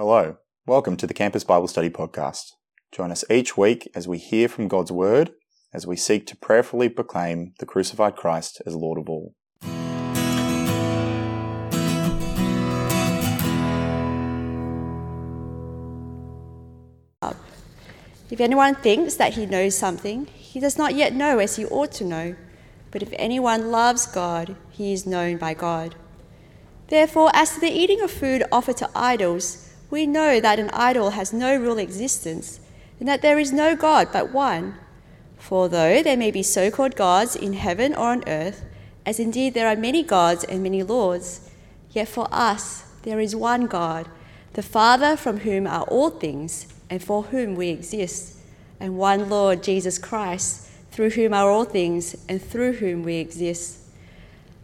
Hello, welcome to the Campus Bible Study Podcast. Join us each week as we hear from God's Word, as we seek to prayerfully proclaim the crucified Christ as Lord of all. If anyone thinks that he knows something, he does not yet know as he ought to know. But if anyone loves God, he is known by God. Therefore, as to the eating of food offered to idols, we know that an idol has no real existence, and that there is no God but one. For though there may be so called gods in heaven or on earth, as indeed there are many gods and many lords, yet for us there is one God, the Father from whom are all things, and for whom we exist, and one Lord Jesus Christ, through whom are all things, and through whom we exist.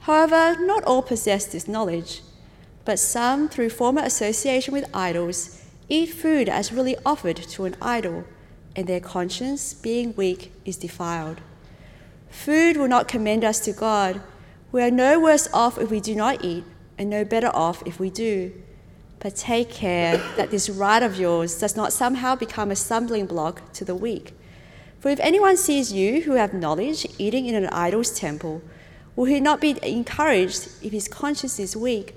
However, not all possess this knowledge. But some, through former association with idols, eat food as really offered to an idol, and their conscience, being weak, is defiled. Food will not commend us to God. We are no worse off if we do not eat, and no better off if we do. But take care that this right of yours does not somehow become a stumbling block to the weak. For if anyone sees you who have knowledge eating in an idol's temple, will he not be encouraged if his conscience is weak?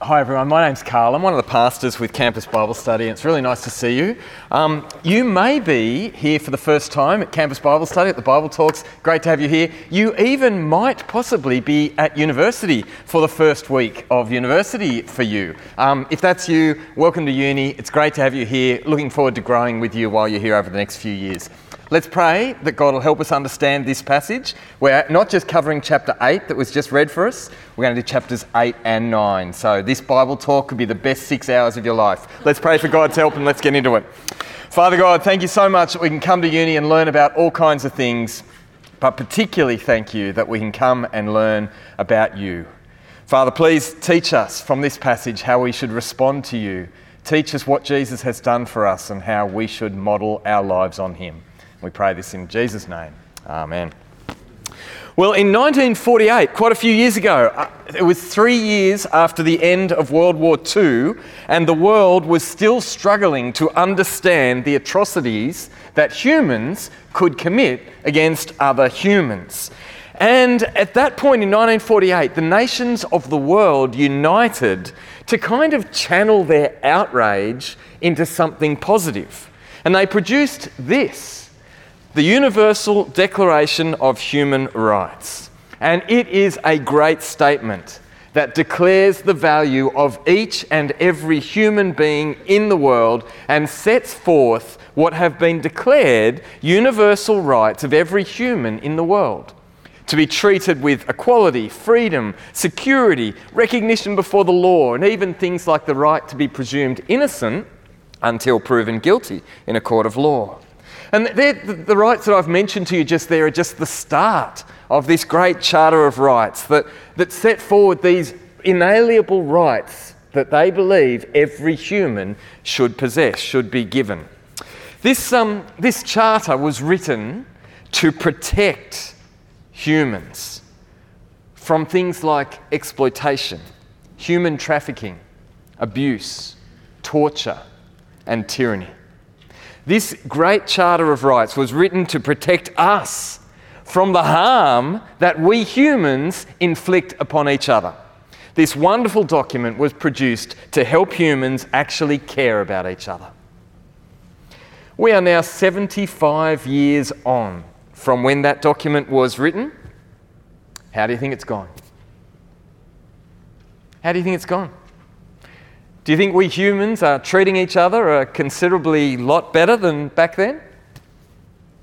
Hi everyone, my name's Carl. I'm one of the pastors with Campus Bible Study, and it's really nice to see you. Um, you may be here for the first time at Campus Bible Study, at the Bible Talks. Great to have you here. You even might possibly be at university for the first week of university for you. Um, if that's you, welcome to uni. It's great to have you here. Looking forward to growing with you while you're here over the next few years. Let's pray that God will help us understand this passage. We're not just covering chapter 8 that was just read for us, we're going to do chapters 8 and 9. So, this Bible talk could be the best six hours of your life. Let's pray for God's help and let's get into it. Father God, thank you so much that we can come to uni and learn about all kinds of things, but particularly thank you that we can come and learn about you. Father, please teach us from this passage how we should respond to you. Teach us what Jesus has done for us and how we should model our lives on him. We pray this in Jesus' name. Amen. Well, in 1948, quite a few years ago, uh, it was three years after the end of World War II, and the world was still struggling to understand the atrocities that humans could commit against other humans. And at that point in 1948, the nations of the world united to kind of channel their outrage into something positive. And they produced this the Universal Declaration of Human Rights. And it is a great statement that declares the value of each and every human being in the world and sets forth what have been declared universal rights of every human in the world. To be treated with equality, freedom, security, recognition before the law, and even things like the right to be presumed innocent until proven guilty in a court of law. And the, rights that I've mentioned to you just there are just the start of this great charter of rights that, that set forward these inalienable rights that they believe every human should possess, should be given. This, um, this charter was written to protect humans from things like exploitation, human trafficking, abuse, torture, and tyranny. This great charter of rights was written to protect us from the harm that we humans inflict upon each other. This wonderful document was produced to help humans actually care about each other. We are now 75 years on from when that document was written. How do you think it's gone? How do you think it's gone? Do you think we humans are treating each other a considerably lot better than back then?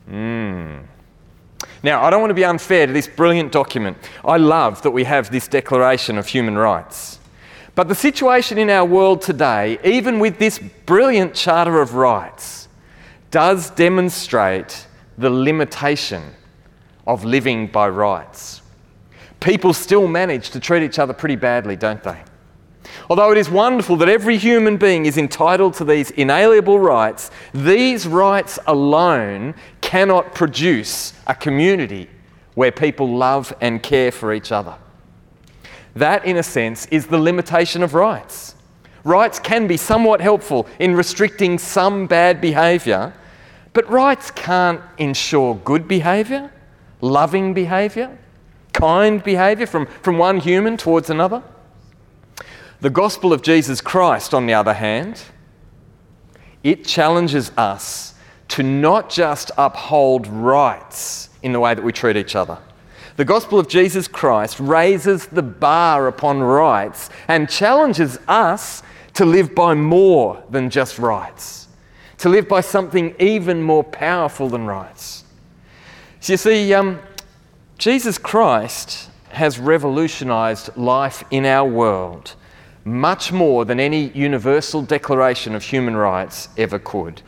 Hmm. Now, I don't want to be unfair to this brilliant document. I love that we have this Declaration of Human Rights. But the situation in our world today, even with this brilliant Charter of Rights, does demonstrate the limitation of living by rights. People still manage to treat each other pretty badly, don't they? Although it is wonderful that every human being is entitled to these inalienable rights, these rights alone cannot produce a community where people love and care for each other. That, in a sense, is the limitation of rights. Rights can be somewhat helpful in restricting some bad behaviour, but rights can't ensure good behaviour, loving behaviour, kind behaviour from, from one human towards another. The gospel of Jesus Christ, on the other hand, it challenges us to not just uphold rights in the way that we treat each other. The gospel of Jesus Christ raises the bar upon rights and challenges us to live by more than just rights, to live by something even more powerful than rights. So you see, um, Jesus Christ has revolutionized life in our world much more than any universal declaration of human rights ever could.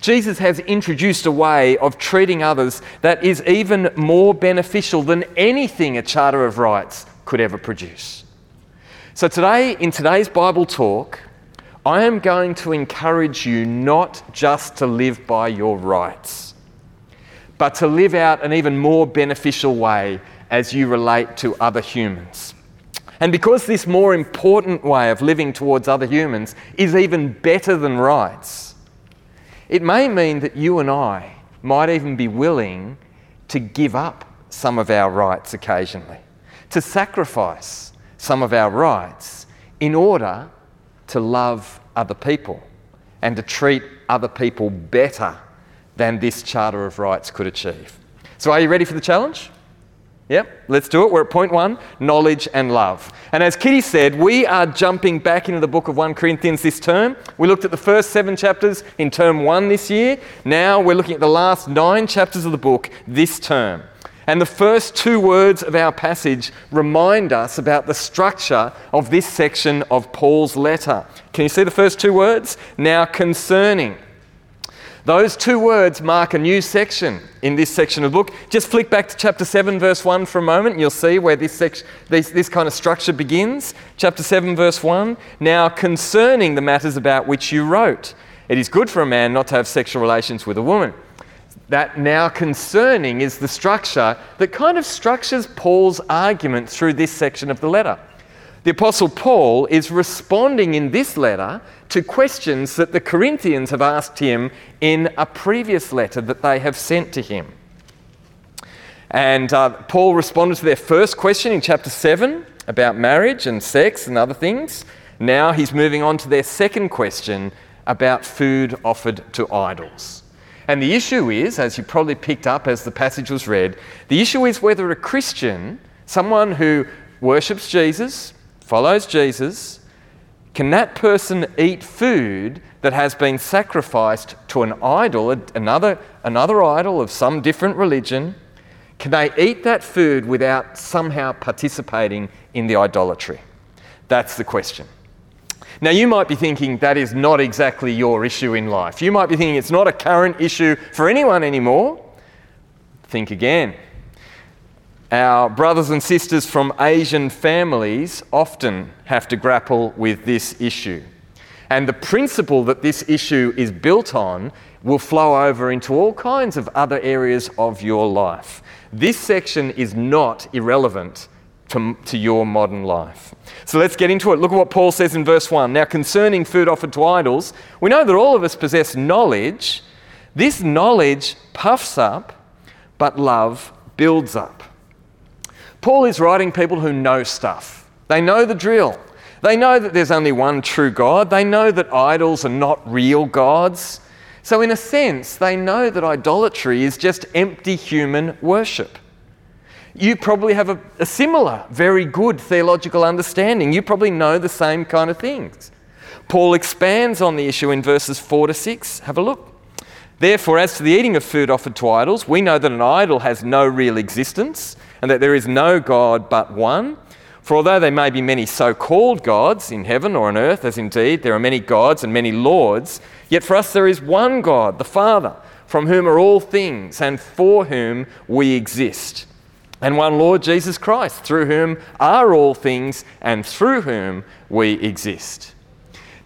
Jesus has introduced a way of treating others that is even more beneficial than anything a Charter of Rights could ever produce. So, today, in today's Bible talk, I am going to encourage you not just to live by your rights, but to live out an even more beneficial way as you relate to other humans. And because this more important way of living towards other humans is even better than rights, it may mean that you and I might even be willing to give up some of our rights occasionally, to sacrifice some of our rights in order to love other people and to treat other people better than this Charter of Rights could achieve. So, are you ready for the challenge? Yep, let's do it. We're at point one knowledge and love. And as Kitty said, we are jumping back into the book of 1 Corinthians this term. We looked at the first seven chapters in term one this year. Now we're looking at the last nine chapters of the book this term. And the first two words of our passage remind us about the structure of this section of Paul's letter. Can you see the first two words? Now, concerning. Those two words mark a new section in this section of the book. Just flick back to chapter 7, verse 1 for a moment, and you'll see where this, section, this, this kind of structure begins. Chapter 7, verse 1 Now concerning the matters about which you wrote, it is good for a man not to have sexual relations with a woman. That now concerning is the structure that kind of structures Paul's argument through this section of the letter. The Apostle Paul is responding in this letter to questions that the Corinthians have asked him in a previous letter that they have sent to him. And uh, Paul responded to their first question in chapter 7 about marriage and sex and other things. Now he's moving on to their second question about food offered to idols. And the issue is, as you probably picked up as the passage was read, the issue is whether a Christian, someone who worships Jesus, follows Jesus, can that person eat food that has been sacrificed to an idol, another, another idol of some different religion? Can they eat that food without somehow participating in the idolatry? That's the question. Now, you might be thinking that is not exactly your issue in life. You might be thinking it's not a current issue for anyone anymore. Think again. Our brothers and sisters from Asian families often have to grapple with this issue. And the principle that this issue is built on will flow over into all kinds of other areas of your life. This section is not irrelevant to, to, your modern life. So let's get into it. Look at what Paul says in verse 1. Now, concerning food offered to idols, we know that all of us possess knowledge. This knowledge puffs up, but love builds up. Paul is writing people who know stuff. They know the drill. They know that there's only one true God. They know that idols are not real gods. So, in a sense, they know that idolatry is just empty human worship. You probably have a, a, similar, very good theological understanding. You probably know the same kind of things. Paul expands on the issue in verses 4 to 6. Have a look. Therefore, as to the eating of food offered to idols, we know that an idol has no real existence and that there is no God but one. For although there may be many so called gods in heaven or on earth, as indeed there are many gods and many lords, yet for us there is one God, the Father, from whom are all things and for whom we exist, and one Lord Jesus Christ, through whom are all things and through whom we exist.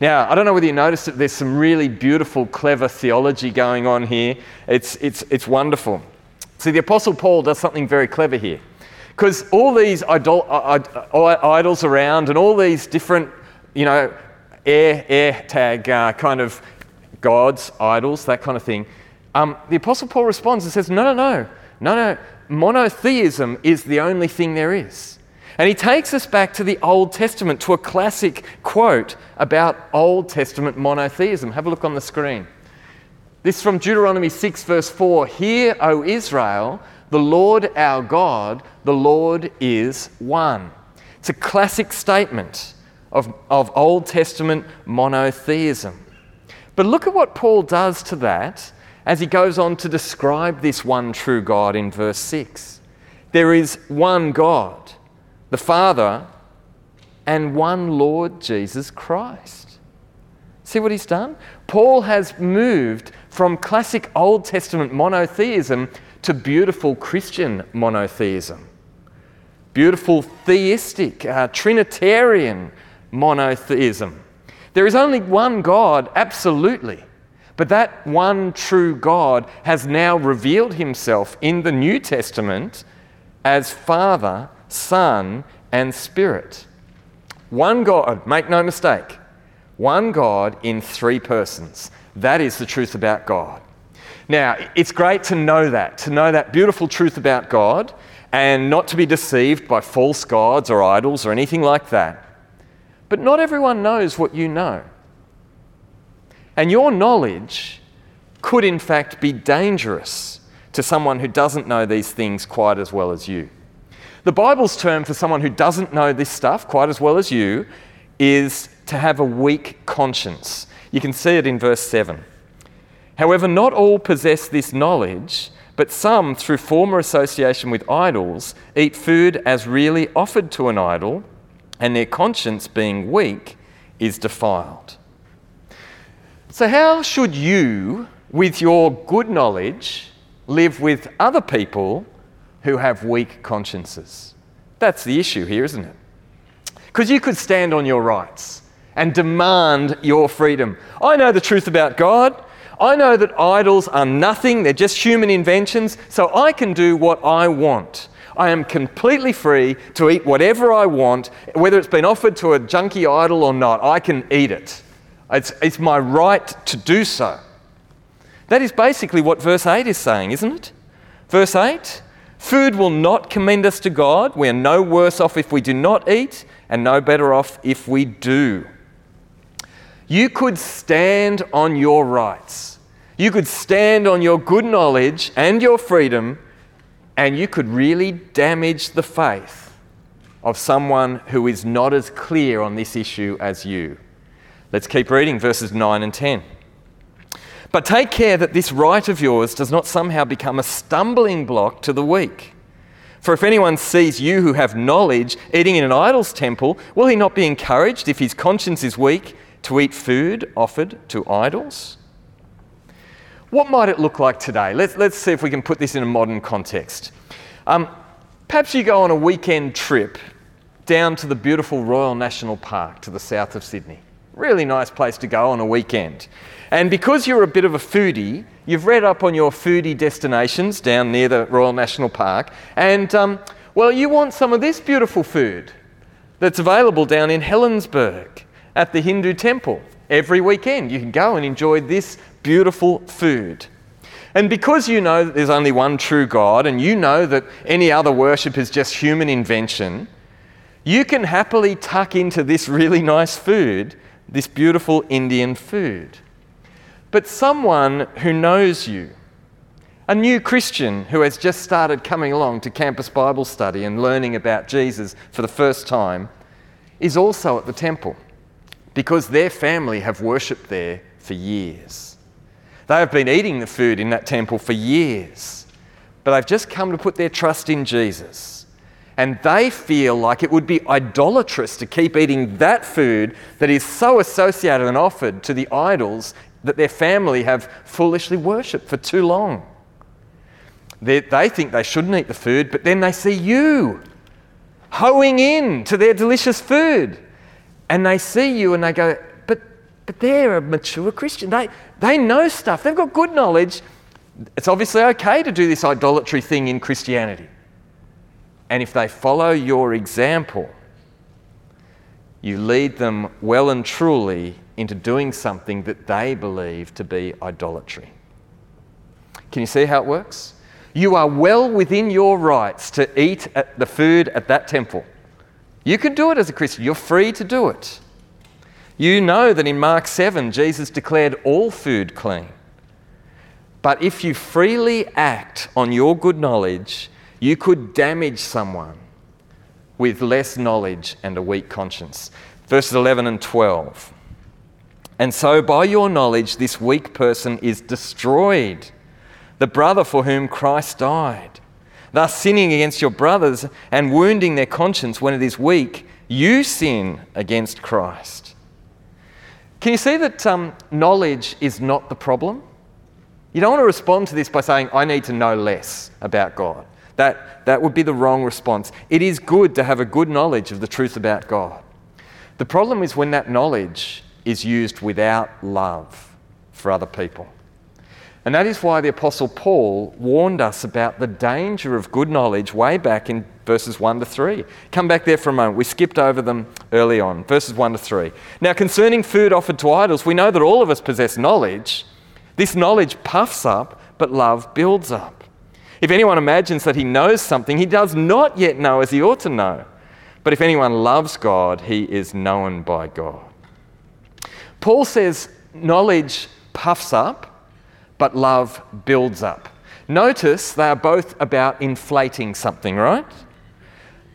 Now, I don't know whether you noticed that there's some really beautiful, clever theology going on here. It's, it's, it's wonderful. See, the Apostle Paul does something very clever here. Because all these idol, uh, uh, idols around and all these different, you know, air, air tag uh, kind of gods, idols, that kind of thing, um, the Apostle Paul responds and says, no, no, no, no, no. Monotheism is the only thing there is. And he takes us back to the Old Testament, to a classic quote about Old Testament monotheism. Have a look on the screen. This from Deuteronomy 6, verse 4 Hear, O Israel, the Lord our God, the Lord is one. It's a classic statement of, of Old Testament monotheism. But look at what Paul does to that as he goes on to describe this one true God in verse 6. There is one God, the Father, and one Lord Jesus Christ. See what he's done? Paul has moved from classic Old Testament monotheism to beautiful Christian monotheism, beautiful theistic, uh, Trinitarian monotheism. There is only one God, absolutely. But that one true God has now revealed himself in the New Testament as Father, Son, and Spirit. One God, make no mistake, one God in three persons. That is the truth about God. Now, it's great to know that, to know that beautiful truth about God, and not to be deceived by false gods or idols or anything like that. But not everyone knows what you know. And your knowledge could, in fact, be dangerous to someone who doesn't know these things quite as well as you. The Bible's term for someone who doesn't know this stuff quite as well as you is to have a weak conscience. You can see it in verse 7. However, not all possess this knowledge, but some, through former association with idols, eat food as really offered to an idol, and their conscience, being weak, is defiled. So, how should you, with your good knowledge, live with other people who have weak consciences? That's the issue here, isn't it? Because you could stand on your rights and demand your freedom. I know the truth about God. I know that idols are nothing, they're just human inventions, so I can do what I want. I am completely free to eat whatever I want, whether it's been offered to a junky idol or not, I can eat it. It's, it's my right to do so. That is basically what verse 8 is saying, isn't it? Verse 8 Food will not commend us to God. We are no worse off if we do not eat, and no better off if we do. You could stand on your rights. You could stand on your good knowledge and your freedom, and you could really damage the faith of someone who is not as clear on this issue as you. Let's keep reading verses 9 and 10. But take care that this right of yours does not somehow become a stumbling block to the weak. For if anyone sees you who have knowledge eating in an idol's temple, will he not be encouraged if his conscience is weak? To eat food offered to idols? What might it look like today? Let's, let's see if we can put this in a modern context. Um, perhaps you go on a weekend trip down to the beautiful Royal National Park to the south of Sydney. Really nice place to go on a weekend. And because you're a bit of a foodie, you've read up on your foodie destinations down near the Royal National Park, and um, well, you want some of this beautiful food that's available down in Helensburgh at the Hindu temple every weekend. You can go and enjoy this beautiful food. And because you know that there's only one true God and you know that any other worship is just human invention, you can happily tuck into this really nice food, this beautiful Indian food. But someone who knows you, a new Christian who has just started coming along to campus Bible study and learning about Jesus for the first time, is also at the temple because their family have worshipped there for years. They have been eating the food in that temple for years, but they've just come to put their trust in Jesus. And they feel like it would be idolatrous to keep eating that food that is so associated and offered to the idols that their family have foolishly worshipped for too long. They, they think they shouldn't eat the food, but then they see you hoeing in to their delicious food. And they see you and they go, but, but they're a mature Christian. They, they know stuff, they've got good knowledge. It's obviously okay to do this idolatry thing in Christianity. And if they follow your example, you lead them well and truly into doing something that they believe to be idolatry. Can you see how it works? You are well within your rights to eat the food at that temple. You can do it as a Christian, you're free to do it. You know that in Mark 7, Jesus declared all food clean. But if you freely act on your good knowledge, you could damage someone with less knowledge and a weak conscience. Verses 11 and 12. And so, by your knowledge, this weak person is destroyed the brother for whom Christ died. Thus, sinning against your brothers and wounding their conscience when it is weak, you sin against Christ. Can you see that um, knowledge is not the problem? You don't want to respond to this by saying, I need to know less about God. That, that would be the wrong response. It is good to have a good knowledge of the truth about God. The problem is when that knowledge is used without love for other people. And that is why the Apostle Paul warned us about the danger of good knowledge way back in verses 1 to 3. Come back there for a moment. We skipped over them early on, verses 1 to 3. Now, concerning food offered to idols, we know that all of us possess knowledge. This knowledge puffs up, but love builds up. If anyone imagines that he knows something, he does not yet know as he ought to know. But if anyone loves God, he is known by God. Paul says knowledge puffs up but love builds up. Notice they are both about inflating something, right?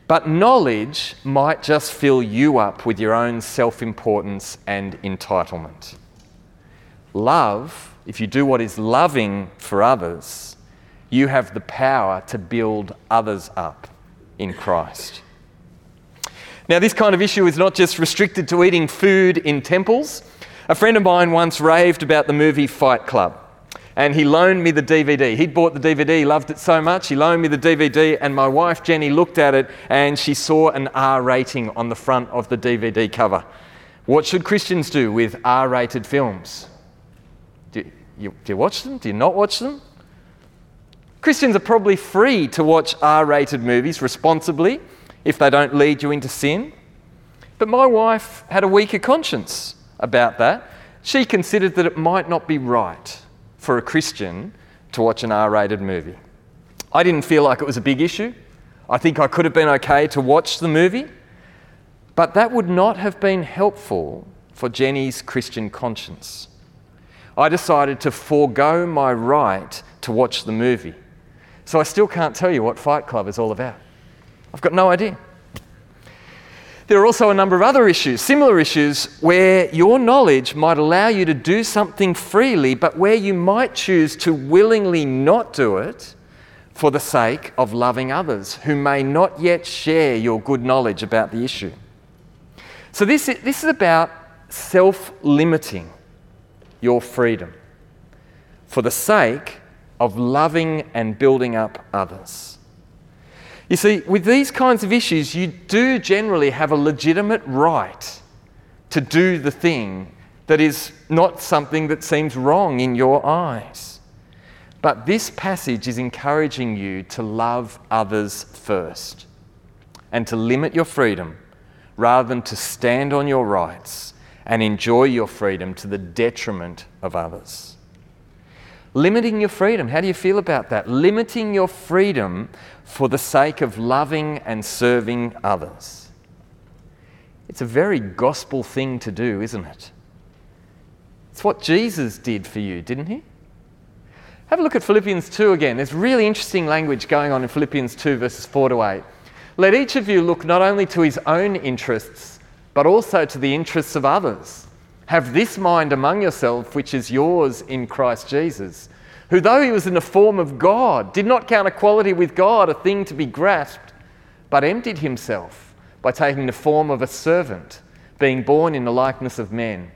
But knowledge might just fill you up with your own self importance and entitlement. Love, if you do what is loving for others, you have the power to build others up in Christ. Now, this kind of issue is not just restricted to eating food in temples. A friend of mine once raved about the movie Fight Club and he loaned me the DVD. He'd bought the DVD, loved it so much, he loaned me the DVD, and my wife Jenny looked at it and she saw an R rating on the front of the DVD cover. What should Christians do with R rated films? Do you, do you watch them? Do you not watch them? Christians are probably free to watch R rated movies responsibly if they don't lead you into sin. But my wife had a weaker conscience about that. She considered that it might not be right for a Christian to watch an R rated movie. I didn't feel like it was a big issue. I think I could have been okay to watch the movie, but that would not have been helpful for Jenny's Christian conscience. I decided to forego my right to watch the movie. So I still can't tell you what Fight Club is all about. I've got no idea. There are also a number of other issues, similar issues, where your knowledge might allow you to do something freely, but where you might choose to willingly not do it for the sake of loving others who may not yet share your good knowledge about the issue. So, this, this is about self limiting your freedom for the sake of loving and building up others. You see, with these kinds of issues, you do generally have a legitimate right to do the thing that is not something that seems wrong in your eyes. But this passage is encouraging you to love others first and to limit your freedom rather than to stand on your rights and enjoy your freedom to the detriment of others. Limiting your freedom, how do you feel about that? Limiting your freedom for the sake of loving and serving others. It's a very gospel thing to do, isn't it? It's what Jesus did for you, didn't he? Have a look at Philippians 2 again. There's really interesting language going on in Philippians 2, verses 4 to 8. Let each of you look not only to his own interests, but also to the interests of others. Have this mind among yourself, which is yours in Christ Jesus who, though he was in the form of God, did not count equality with God a thing to be grasped, but emptied himself by taking the form of a servant, being born in the likeness of men.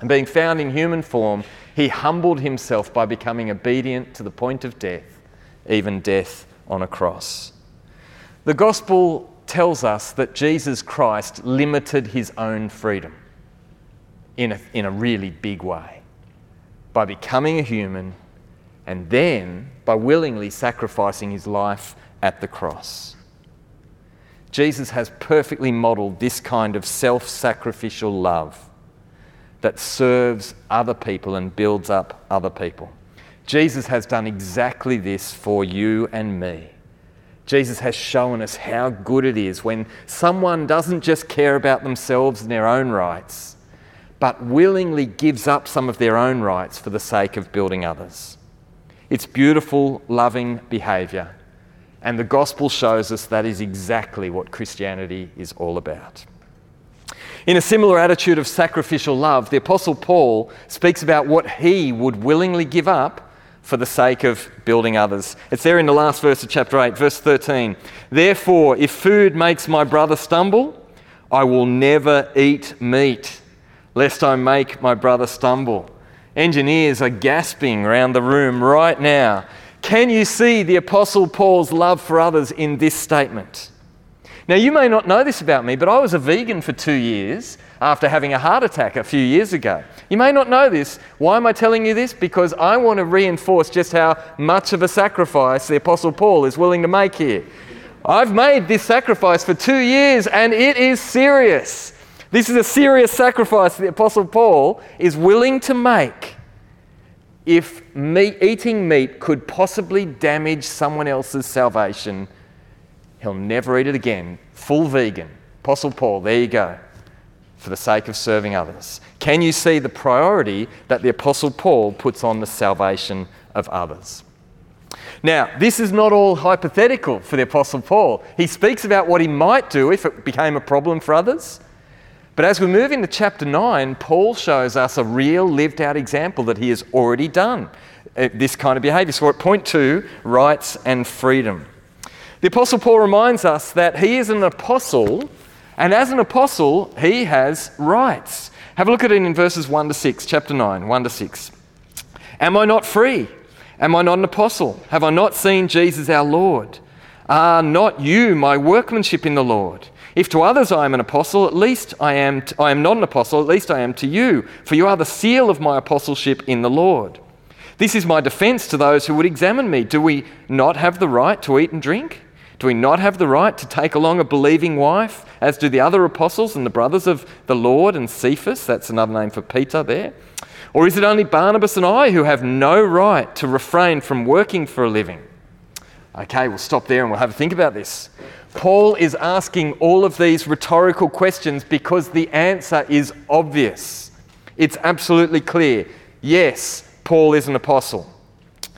And being found in human form, he humbled himself by becoming obedient to the point of death, even death on a cross. The gospel tells us that Jesus Christ limited his own freedom in a, in a really big way by becoming a human and then by willingly sacrificing his life at the cross. Jesus has perfectly modeled this kind of self sacrificial love that serves other people and builds up other people. Jesus has done exactly this for you and me. Jesus has shown us how good it is when someone doesn't just care about themselves and their own rights, but willingly gives up some of their own rights for the sake of building others. It's beautiful, loving behaviour, and the gospel shows us that is exactly what Christianity is all about. In a similar attitude of sacrificial love, the Apostle Paul speaks about what he would willingly give up for the sake of building others. It's there in the last verse of chapter 8, verse 13. Therefore, if food makes my brother stumble, I will never eat meat, lest I make my brother stumble. Engineers are gasping around the room right now. Can you see the Apostle Paul's love for others in this statement? Now, you may not know this about me, but I was a vegan for two years after having a heart attack a few years ago. You may not know this. Why am I telling you this? Because I want to reinforce just how much of a sacrifice the Apostle Paul is willing to make here. I've made this sacrifice for two years and it is serious. This is a serious sacrifice the Apostle Paul is willing to make if meat, eating meat could possibly damage someone else's salvation He'll never eat it again. Full vegan. Apostle Paul, there you go, for the sake of serving others. Can you see the priority that the Apostle Paul puts on the salvation of others? Now, this is not all hypothetical for the Apostle Paul. He speaks about what he might do if it became a problem for others. But as we move into chapter 9, Paul shows us a real lived out example that he has already done uh, this kind of behavior. So, at point two, rights and freedom. The Apostle Paul reminds us that he is an apostle, and as an apostle, he has rights. Have a look at it in verses 1 to 6, chapter 9, 1 to 6. Am I not free? Am I not an apostle? Have I not seen Jesus our Lord? Are not you my workmanship in the Lord? If to others I am an apostle, at least I am, t- I am not an apostle, at least I am to you, for you are the seal of my apostleship in the Lord. This is my defense to those who would examine me. Do we not have the right to eat and drink? Do we not have the right to take along a believing wife, as do the other apostles and the brothers of the Lord and Cephas? That's another name for Peter there. Or is it only Barnabas and I who have no right to refrain from working for a living? Okay, we'll stop there and we'll have a think about this. Paul is asking all of these rhetorical questions because the answer is obvious. It's absolutely clear. Yes, Paul is an apostle.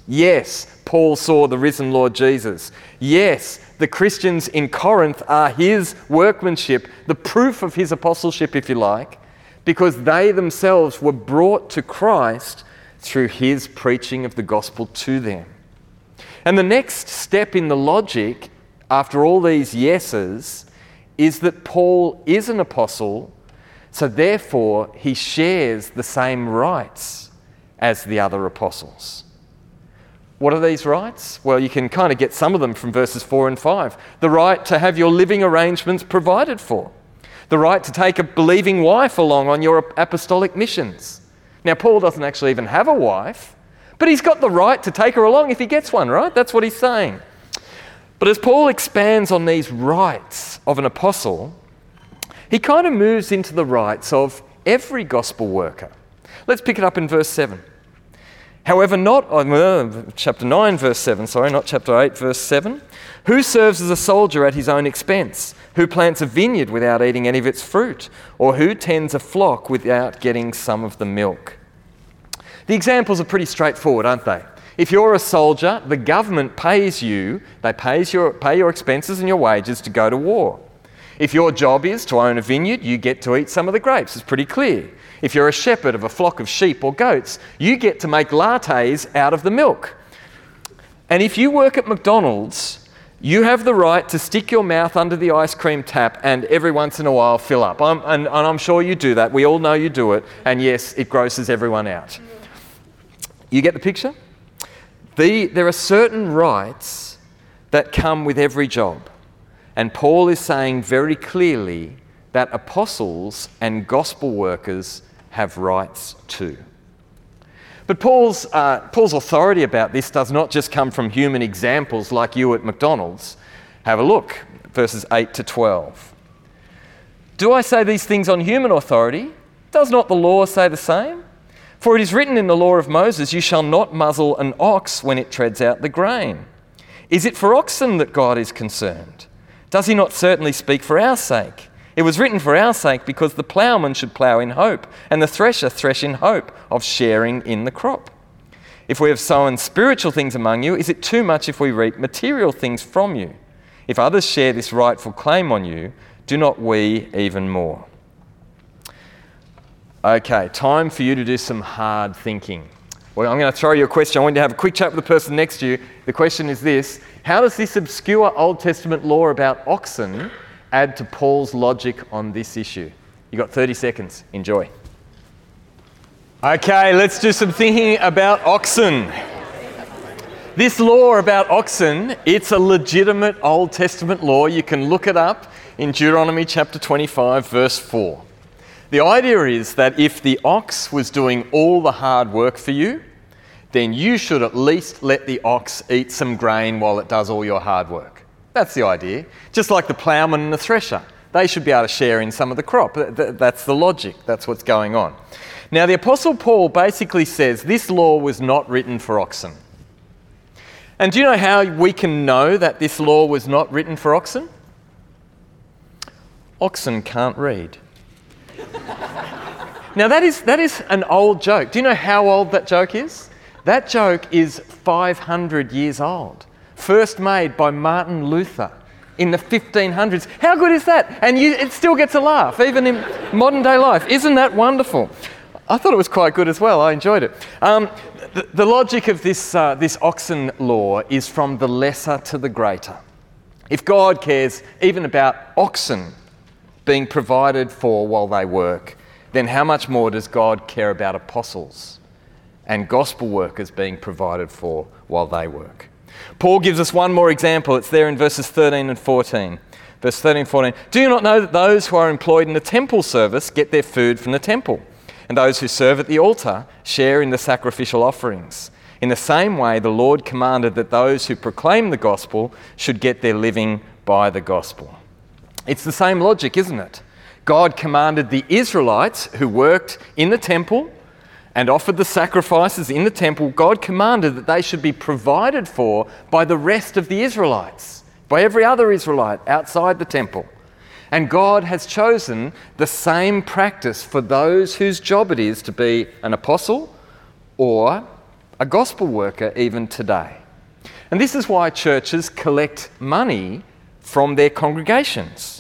Yes, Paul saw the risen Lord Jesus. Yes, the Christians in Corinth are his workmanship, the proof of his apostleship, if you like, because they themselves were brought to Christ through his preaching of the gospel to them. And the next step in the logic, after all these yeses, is that Paul is an apostle, so therefore he shares the same rights as the other apostles. What are these rights? Well, you can kind of get some of them from verses 4 and 5. The right to have your living arrangements provided for, the right to take a believing wife along on your apostolic missions. Now, Paul doesn't actually even have a wife, but he's got the right to take her along if he gets one, right? That's what he's saying. But as Paul expands on these rights of an apostle, he kind of moves into the rights of every gospel worker. Let's pick it up in verse 7. However, not, uh, chapter 9, verse 7, sorry, not chapter 8, verse 7. Who serves as a soldier at his own expense? Who plants a vineyard without eating any of its fruit? Or who tends a flock without getting some of the milk? The examples are pretty straightforward, aren't they? If you're a soldier, the government pays you, they pays your, pay your expenses and your wages to go to war. If your job is to own a vineyard, you get to eat some of the grapes. It's pretty clear. If you're a shepherd of a flock of sheep or goats, you get to make lattes out of the milk. And if you work at McDonald's, You have the right to stick your mouth under the ice cream tap and every once in a while fill up. I'm, and, and I'm sure you do that. We all know you do it. And yes, it grosses everyone out. You get the picture? The, there are certain rights that come with every job. And Paul is saying very clearly that apostles and gospel workers have rights too. But Paul's, uh, Paul's authority about this does not just come from human examples like you at McDonald's. Have a look, verses 8 to 12. Do I say these things on human authority? Does not the law say the same? For it is written in the law of Moses, You shall not muzzle an ox when it treads out the grain. Is it for oxen that God is concerned? Does he not certainly speak for our sake? It was written for our sake because the ploughman should plough in hope, and the thresher thresh in hope of sharing in the crop. If we have sown spiritual things among you, is it too much if we reap material things from you? If others share this rightful claim on you, do not we even more? Okay, time for you to do some hard thinking. Well, I'm going to throw you a question. I want you to have a quick chat with the person next to you. The question is this How does this obscure Old Testament law about oxen add to Paul's logic on this issue? You've got 30 seconds. Enjoy. Okay, let's do some thinking about oxen. This law about oxen, it's a legitimate Old Testament law. You can look it up in Deuteronomy chapter 25, verse 4. The idea is that if the ox was doing all the hard work for you, then you should at least let the ox eat some grain while it does all your hard work. That's the idea. Just like the ploughman and the thresher. They should be able to share in some of the crop. That's the logic. That's what's going on. Now, the Apostle Paul basically says this law was not written for oxen. And do you know how we can know that this law was not written for oxen? Oxen can't read. Now, that is, that is an old joke. Do you know how old that joke is? That joke is 500 years old first made by Martin Luther in the 1500s. How good is that? And you, it still gets a laugh, even in modern day life. Isn't that wonderful? I thought it was quite good as well. I enjoyed it. Um, the, the, logic of this, uh, this oxen law is from the lesser to the greater. If God cares even about oxen being provided for while they work, then how much more does God care about apostles and gospel workers being provided for while they work? Paul gives us one more example. It's there in verses 13 and 14. Verse 13 and 14. Do you not know that those who are employed in the temple service get their food from the temple? And those who serve at the altar share in the sacrificial offerings. In the same way, the Lord commanded that those who proclaim the gospel should get their living by the gospel. It's the same logic, isn't it? God commanded the Israelites who worked in the temple and offered the sacrifices in the temple, God commanded that they should be provided for by the rest of the Israelites, by every other Israelite outside the temple. And God has chosen the same practice for those whose job it is to be an apostle or a gospel worker even today. And this is why churches collect money from their congregations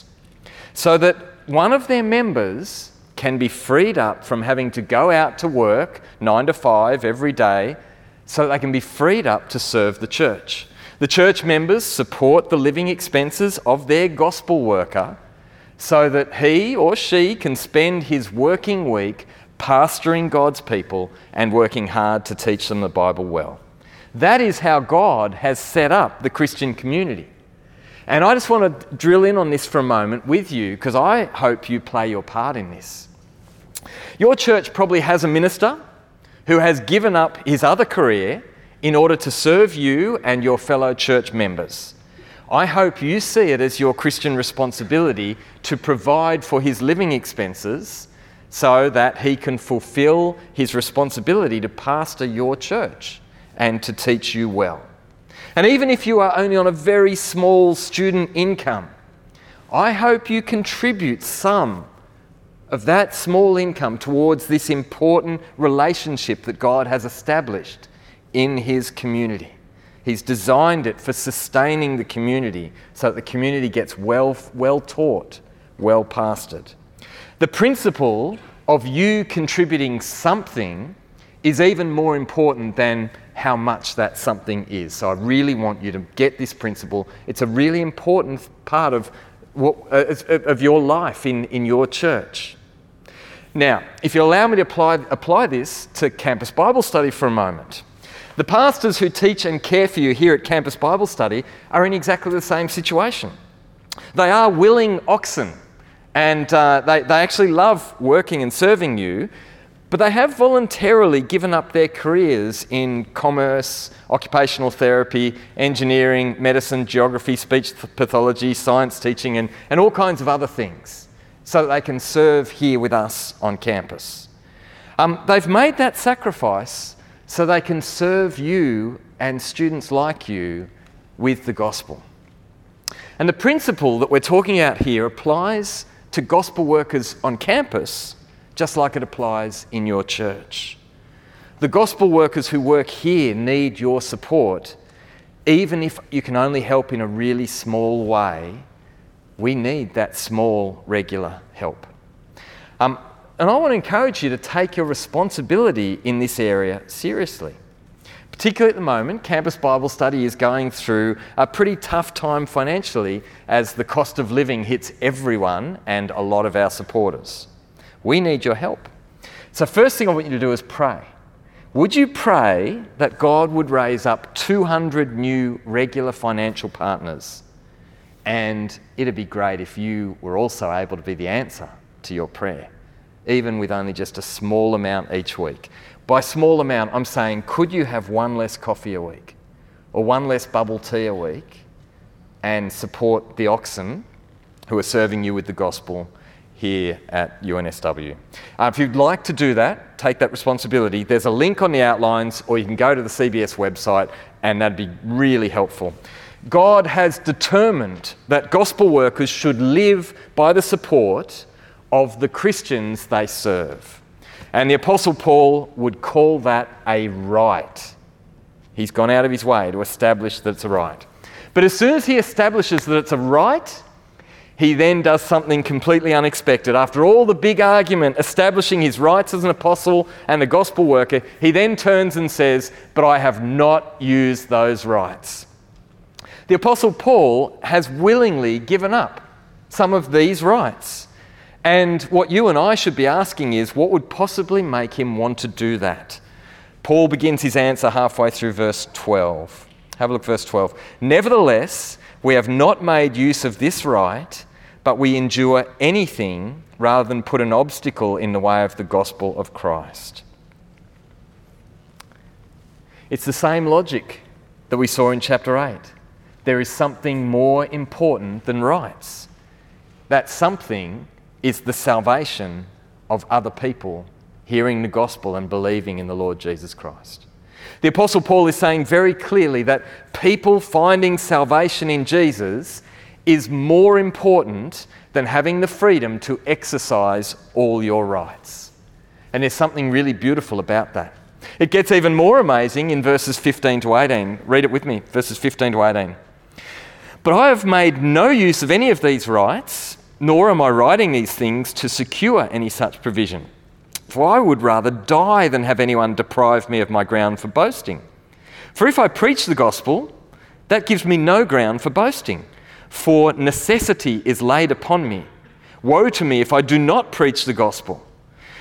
so that one of their members can be freed up from having to go out to work nine to five every day so they can be freed up to serve the church. The church members support the living expenses of their gospel worker so that he or she can spend his working week pastoring God's people and working hard to teach them the Bible well. That is how God has set up the Christian community. And I just want to drill in on this for a moment with you because I hope you play your part in this. Your church probably has a minister who has given up his other career in order to serve you and your fellow church members. I hope you see it as your Christian responsibility to provide for his living expenses so that he can fulfill his responsibility to pastor your church and to teach you well. And even if you are only on a very small student income, I hope you contribute some of that small income towards this important relationship that God has established in His community. He's designed it for sustaining the community so that the community gets well, well taught, well pastored. The principle of you contributing something is even more important than how much that something is. So I really want you to get this principle. It's a really important part of, what, uh, of your life in, in your church. Now, if you allow me to apply, apply this to Campus Bible Study for a moment, the pastors who teach and care for you here at Campus Bible Study are in exactly the same situation. They are willing oxen and uh, they, they actually love working and serving you, but they have voluntarily given up their careers in commerce, occupational therapy, engineering, medicine, geography, speech pathology, science teaching, and, and all kinds of other things so that they can serve here with us on campus. Um, they've made that sacrifice so they can serve you and students like you with the gospel. And the principle that we're talking about here applies to gospel workers on campus just like it applies in your church. The gospel workers who work here need your support, even if you can only help in a really small way. We need that small, regular help. Um, and I want to encourage you to take your responsibility in this area seriously. Particularly at the moment, Campus Bible Study is going through a pretty tough time financially as the cost of living hits everyone and a lot of our supporters. We need your help. So, first thing I want you to do is pray. Would you pray that God would raise up 200 new regular financial partners? And it'd be great if you were also able to be the answer to your prayer, even with only just a small amount each week. By small amount, I'm saying, could you have one less coffee a week or one less bubble tea a week and support the oxen who are serving you with the gospel here at UNSW. Uh, if you'd like to do that, take that responsibility, there's a link on the outlines, or you can go to the CBS website, and that'd be really helpful. God has determined that gospel workers should live by the support of the Christians they serve. And the Apostle Paul would call that a right. He's gone out of his way to establish that it's a right. But as soon as he establishes that it's a right, he then does something completely unexpected. After all the big argument establishing his rights as an apostle and a gospel worker, he then turns and says, But I have not used those rights. The apostle Paul has willingly given up some of these rights. And what you and I should be asking is, what would possibly make him want to do that? Paul begins his answer halfway through verse 12. Have a look, verse 12. Nevertheless, we have not made use of this right but we endure anything rather than put an obstacle in the way of the gospel of Christ. It's the same logic that we saw in chapter 8. There is something more important than rights. That something is the salvation of other people hearing the gospel and believing in the Lord Jesus Christ. The Apostle Paul is saying very clearly that people finding salvation in Jesus is more important than having the freedom to exercise all your rights. And there's something really beautiful about that. It gets even more amazing in verses 15 to 18. Read it with me, verses 15 to 18. But I have made no use of any of these rights, nor am I writing these things to secure any such provision. For I would rather die than have anyone deprive me of my ground for boasting. For if I preach the gospel, that gives me no ground for boasting for necessity is laid upon me. Woe to me if I do not preach the gospel.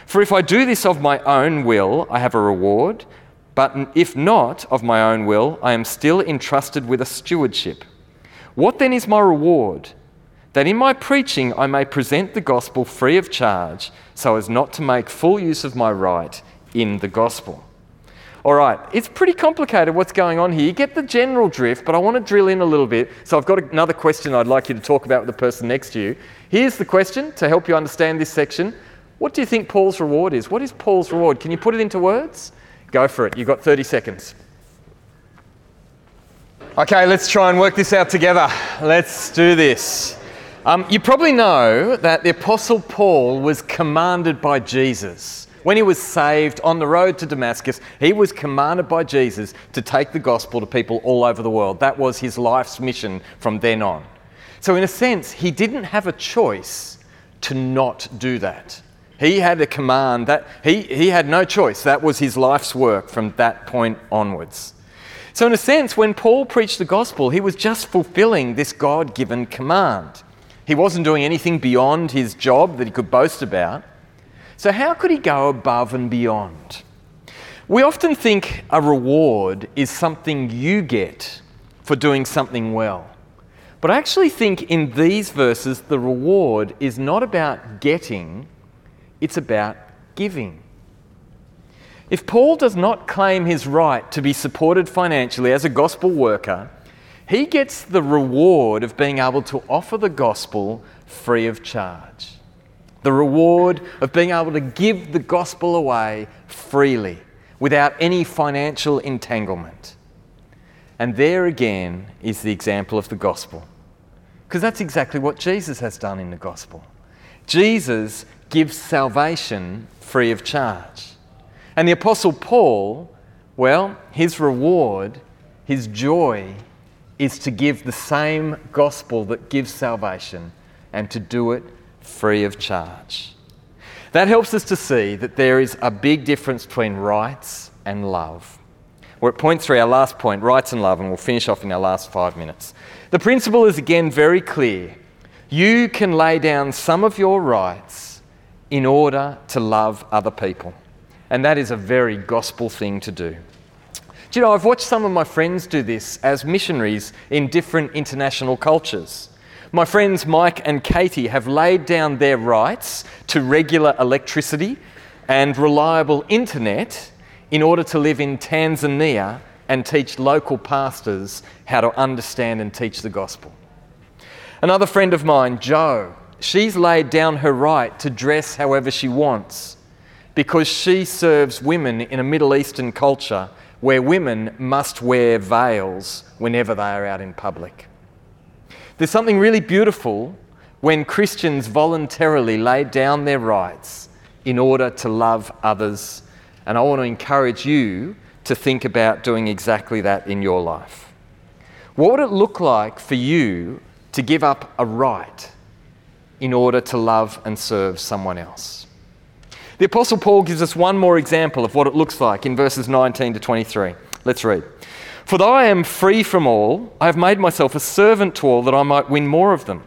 For if I do this of my own will, I have a reward, but if not of my own will, I am still entrusted with a stewardship. What then is my reward? That in my preaching I may present the gospel free of charge, so as not to make full use of my right in the gospel. All right, it's pretty complicated what's going on here. You get the general drift, but I want to drill in a little bit. So I've got another question I'd like you to talk about with the person next to you. Here's the question to help you understand this section. What do you think Paul's reward is? What is Paul's reward? Can you put it into words? Go for it. You've got 30 seconds. Okay, let's try and work this out together. Let's do this. Um, you probably know that the Apostle Paul was commanded by Jesus when he was saved on the road to Damascus, he was commanded by Jesus to take the gospel to people all over the world. That was his life's mission from then on. So, in a sense, he didn't have a choice to not do that. He had a command that he, he had no choice. That was his life's work from that point onwards. So, in a sense, when Paul preached the gospel, he was just fulfilling this God given command. He wasn't doing anything beyond his job that he could boast about. So, how could he go above and beyond? We often think a reward is something you get for doing something well. But I actually think in these verses, the reward is not about getting, it's about giving. If Paul does not claim his right to be supported financially as a gospel worker, he gets the reward of being able to offer the gospel free of charge. The reward of being able to give the gospel away freely without any financial entanglement. And there again is the example of the gospel. Because that's exactly what Jesus has done in the gospel. Jesus gives salvation free of charge. And the Apostle Paul, well, his reward, his joy, is to give the same gospel that gives salvation and to do it free of charge. That helps us to see that there is a big difference between rights and love. We're at point three, our last point rights and love, and we'll finish off in our last five minutes. The principle is again very clear. You can lay down some of your rights in order to love other people. And that is a very gospel thing to do. Do you know, I've watched some of my friends do this as missionaries in different international cultures. My friends Mike and Katie have laid down their rights to regular electricity and reliable internet in order to live in Tanzania and teach local pastors how to understand and teach the gospel. Another friend of mine, Joe, she's laid down her right to dress however she wants because she serves women in a Middle Eastern culture where women must wear veils whenever they are out in public. There's something really beautiful when Christians voluntarily lay down their rights in order to love others. And I want to encourage you to think about doing exactly that in your life. What would it look like for you to give up a right in order to love and serve someone else? The Apostle Paul gives us one more example of what it looks like in verses 19 to 23. Let's read. For though I am free from all, I have made myself a servant to all that I might win more of them.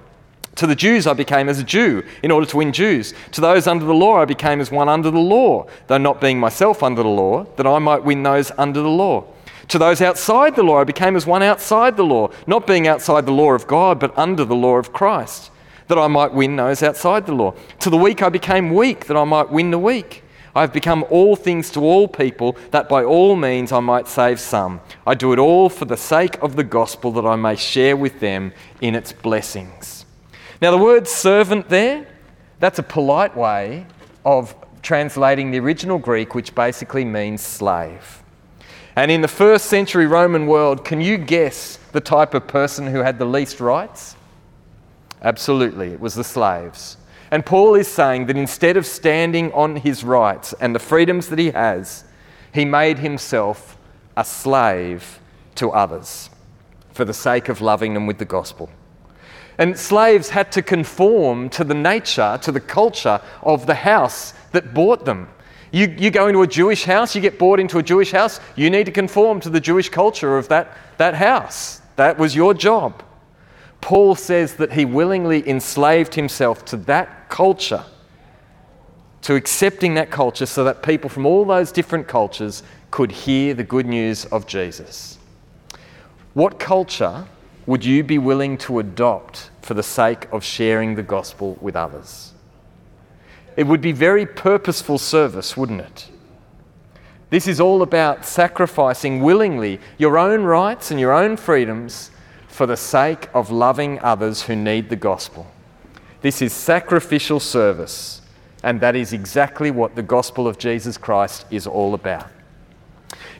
To the Jews I became as a Jew in order to win Jews. To those under the law I became as one under the law, though not being myself under the law, that I might win those under the law. To those outside the law I became as one outside the law, not being outside the law of God, but under the law of Christ, that I might win those outside the law. To the weak I became weak, that I might win the weak. I have become all things to all people, that by all means I might save some. I do it all for the sake of the gospel, that I may share with them in its blessings. Now, the word servant there, that's a polite way of translating the original Greek, which basically means slave. And in the first century Roman world, can you guess the type of person who had the least rights? Absolutely, it was the slaves. And Paul is saying that instead of standing on his rights and the freedoms that he has, he made himself a slave to others for the sake of loving them with the gospel. And slaves had to conform to the nature, to the culture of the house that bought them. You, you go into a Jewish house, you get bought into a Jewish house, you need to conform to the Jewish culture of that, that house. That was your job. Paul says that he willingly enslaved himself to that culture, to accepting that culture so that people from all those different cultures could hear the good news of Jesus. What culture would you be willing to adopt for the sake of sharing the gospel with others? It would be very purposeful service, wouldn't it? This is all about sacrificing willingly your own rights and your own freedoms for the sake of loving others who need the gospel. This is sacrificial service, and that is exactly what the gospel of Jesus Christ is all about.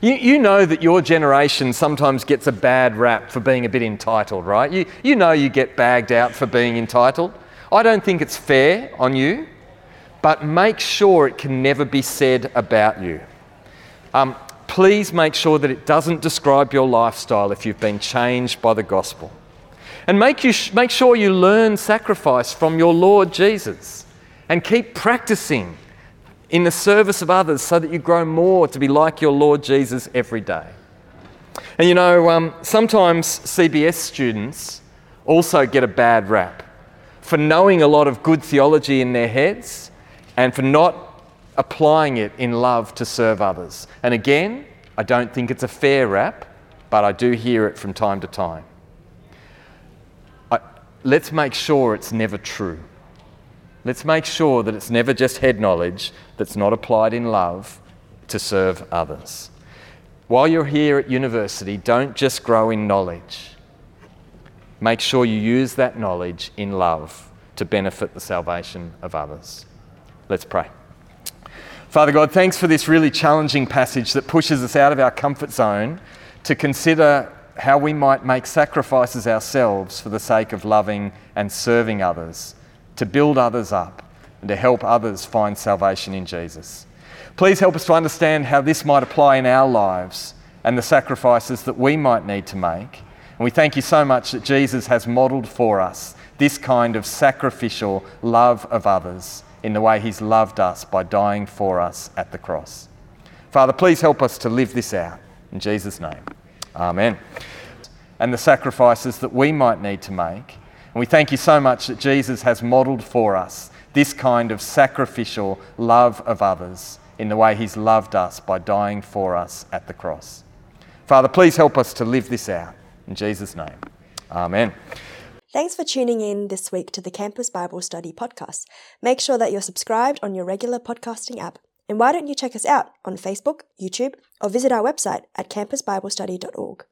You, you know that your generation sometimes gets a bad rap for being a bit entitled, right? You, you know you get bagged out for being entitled. I don't think it's fair on you, but make sure it can never be said about you. Um, please make sure that it doesn't describe your lifestyle if you've been changed by the gospel. And make, you sh- make sure you learn sacrifice from your Lord Jesus and keep practicing in the service of others so that you grow more to be like your Lord Jesus every day. And you know, um, sometimes CBS students also get a bad rap for knowing a lot of good theology in their heads and for not applying it in love to serve others. And again, I don't think it's a fair rap, but I do hear it from time to time. Let's make sure it's never true. Let's make sure that it's never just head knowledge that's not applied in love to serve others. While you're here at university, don't just grow in knowledge. Make sure you use that knowledge in love to benefit the salvation of others. Let's pray. Father God, thanks for this really challenging passage that pushes us out of our comfort zone to consider how we might make sacrifices ourselves for the sake of loving and serving others, to build others up, and to help others find salvation in Jesus. Please help us to understand how this might apply in our lives and the sacrifices that we might need to make. And we thank you so much that Jesus has modelled for us this kind of sacrificial love of others in the way he's loved us by dying for us at the cross. Father, please help us to live this out. In Jesus' name, Amen. And the sacrifices that we might need to make. And we thank you so much that Jesus has modelled for us this kind of sacrificial love of others in the way he's loved us by dying for us at the cross. Father, please help us to live this out. In Jesus' name, Amen. Thanks for tuning in this week to the Campus Bible Study podcast. Make sure that you're subscribed on your regular podcasting app. And why don't you check us out on Facebook, YouTube, or visit our website at campusbiblestudy.org.